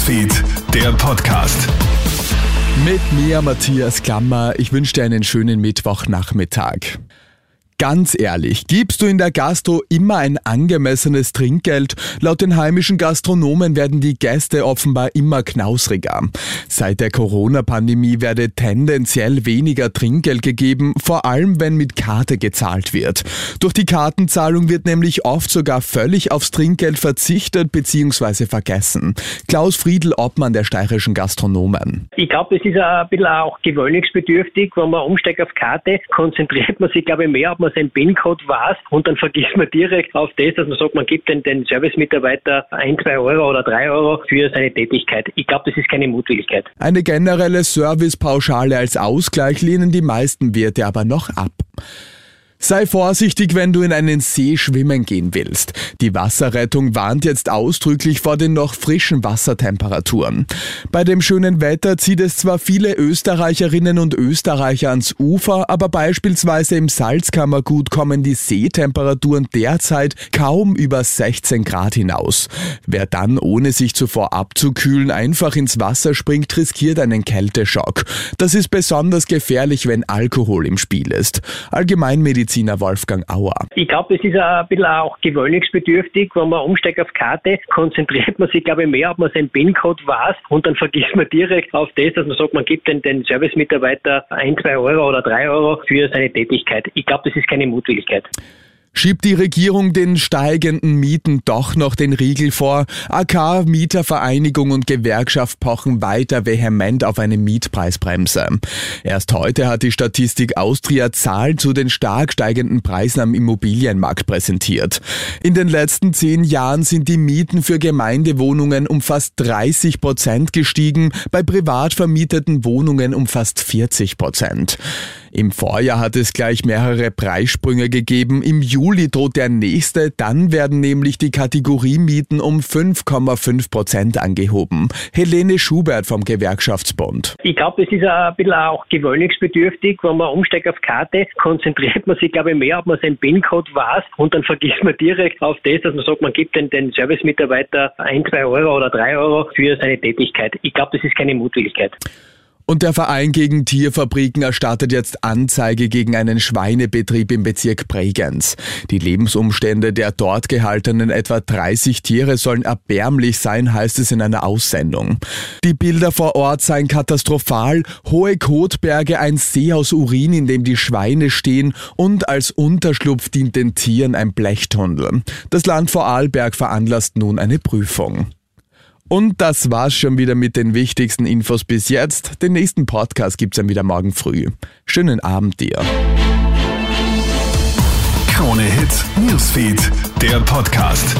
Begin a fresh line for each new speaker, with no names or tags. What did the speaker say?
Newsfeed, der Podcast.
Mit mir, Matthias Klammer. Ich wünsche dir einen schönen Mittwochnachmittag. Ganz ehrlich, gibst du in der Gastro immer ein angemessenes Trinkgeld? Laut den heimischen Gastronomen werden die Gäste offenbar immer knausriger. Seit der Corona-Pandemie werde tendenziell weniger Trinkgeld gegeben, vor allem wenn mit Karte gezahlt wird. Durch die Kartenzahlung wird nämlich oft sogar völlig aufs Trinkgeld verzichtet bzw. vergessen. Klaus Friedl, Obmann der steirischen Gastronomen.
Ich glaube, es ist ein bisschen auch gewöhnungsbedürftig. Wenn man umsteigt auf Karte, konzentriert man sich, glaube ich, mehr, ob man seinen PIN-Code weiß und dann vergisst man direkt auf das, dass man sagt, man gibt den, den Servicemitarbeiter ein, zwei Euro oder drei Euro für seine Tätigkeit. Ich glaube, das ist keine Mutwilligkeit.
Eine generelle Servicepauschale als Ausgleich lehnen die meisten Wirte aber noch ab. Sei vorsichtig, wenn du in einen See schwimmen gehen willst. Die Wasserrettung warnt jetzt ausdrücklich vor den noch frischen Wassertemperaturen. Bei dem schönen Wetter zieht es zwar viele Österreicherinnen und Österreicher ans Ufer, aber beispielsweise im Salzkammergut kommen die Seetemperaturen derzeit kaum über 16 Grad hinaus. Wer dann, ohne sich zuvor abzukühlen, einfach ins Wasser springt, riskiert einen Kälteschock. Das ist besonders gefährlich, wenn Alkohol im Spiel ist. Allgemeinmedizin Mediziner Wolfgang Auer.
Ich glaube, es ist ein bisschen auch gewöhnungsbedürftig. Wenn man umsteigt auf Karte, konzentriert man sich, glaube ich, mehr, ob man seinen PIN-Code weiß und dann vergisst man direkt auf das, dass man sagt, man gibt den, den Servicemitarbeiter ein, zwei Euro oder drei Euro für seine Tätigkeit. Ich glaube, das ist keine Mutwilligkeit.
Schiebt die Regierung den steigenden Mieten doch noch den Riegel vor? AK, Mietervereinigung und Gewerkschaft pochen weiter vehement auf eine Mietpreisbremse. Erst heute hat die Statistik Austria Zahlen zu den stark steigenden Preisen am Immobilienmarkt präsentiert. In den letzten zehn Jahren sind die Mieten für Gemeindewohnungen um fast 30 Prozent gestiegen, bei privat vermieteten Wohnungen um fast 40 Prozent. Im Vorjahr hat es gleich mehrere Preissprünge gegeben. Im Juli droht der nächste. Dann werden nämlich die Kategoriemieten um 5,5 Prozent angehoben. Helene Schubert vom Gewerkschaftsbund.
Ich glaube, es ist ein bisschen auch gewöhnungsbedürftig. Wenn man umsteigt auf Karte, konzentriert man sich, glaube ich, mehr, ob man seinen PIN-Code weiß und dann vergisst man direkt auf das, dass man sagt, man gibt den, den Servicemitarbeiter ein, zwei Euro oder drei Euro für seine Tätigkeit. Ich glaube, das ist keine Mutwilligkeit.
Und der Verein gegen Tierfabriken erstattet jetzt Anzeige gegen einen Schweinebetrieb im Bezirk Bregenz. Die Lebensumstände der dort gehaltenen etwa 30 Tiere sollen erbärmlich sein, heißt es in einer Aussendung. Die Bilder vor Ort seien katastrophal, hohe Kotberge, ein See aus Urin, in dem die Schweine stehen und als Unterschlupf dient den Tieren ein Blechtunnel. Das Land Vorarlberg veranlasst nun eine Prüfung. Und das war's schon wieder mit den wichtigsten Infos bis jetzt. Den nächsten Podcast gibt's dann wieder morgen früh. Schönen Abend dir.
Krone Hits, Newsfeed, der Podcast.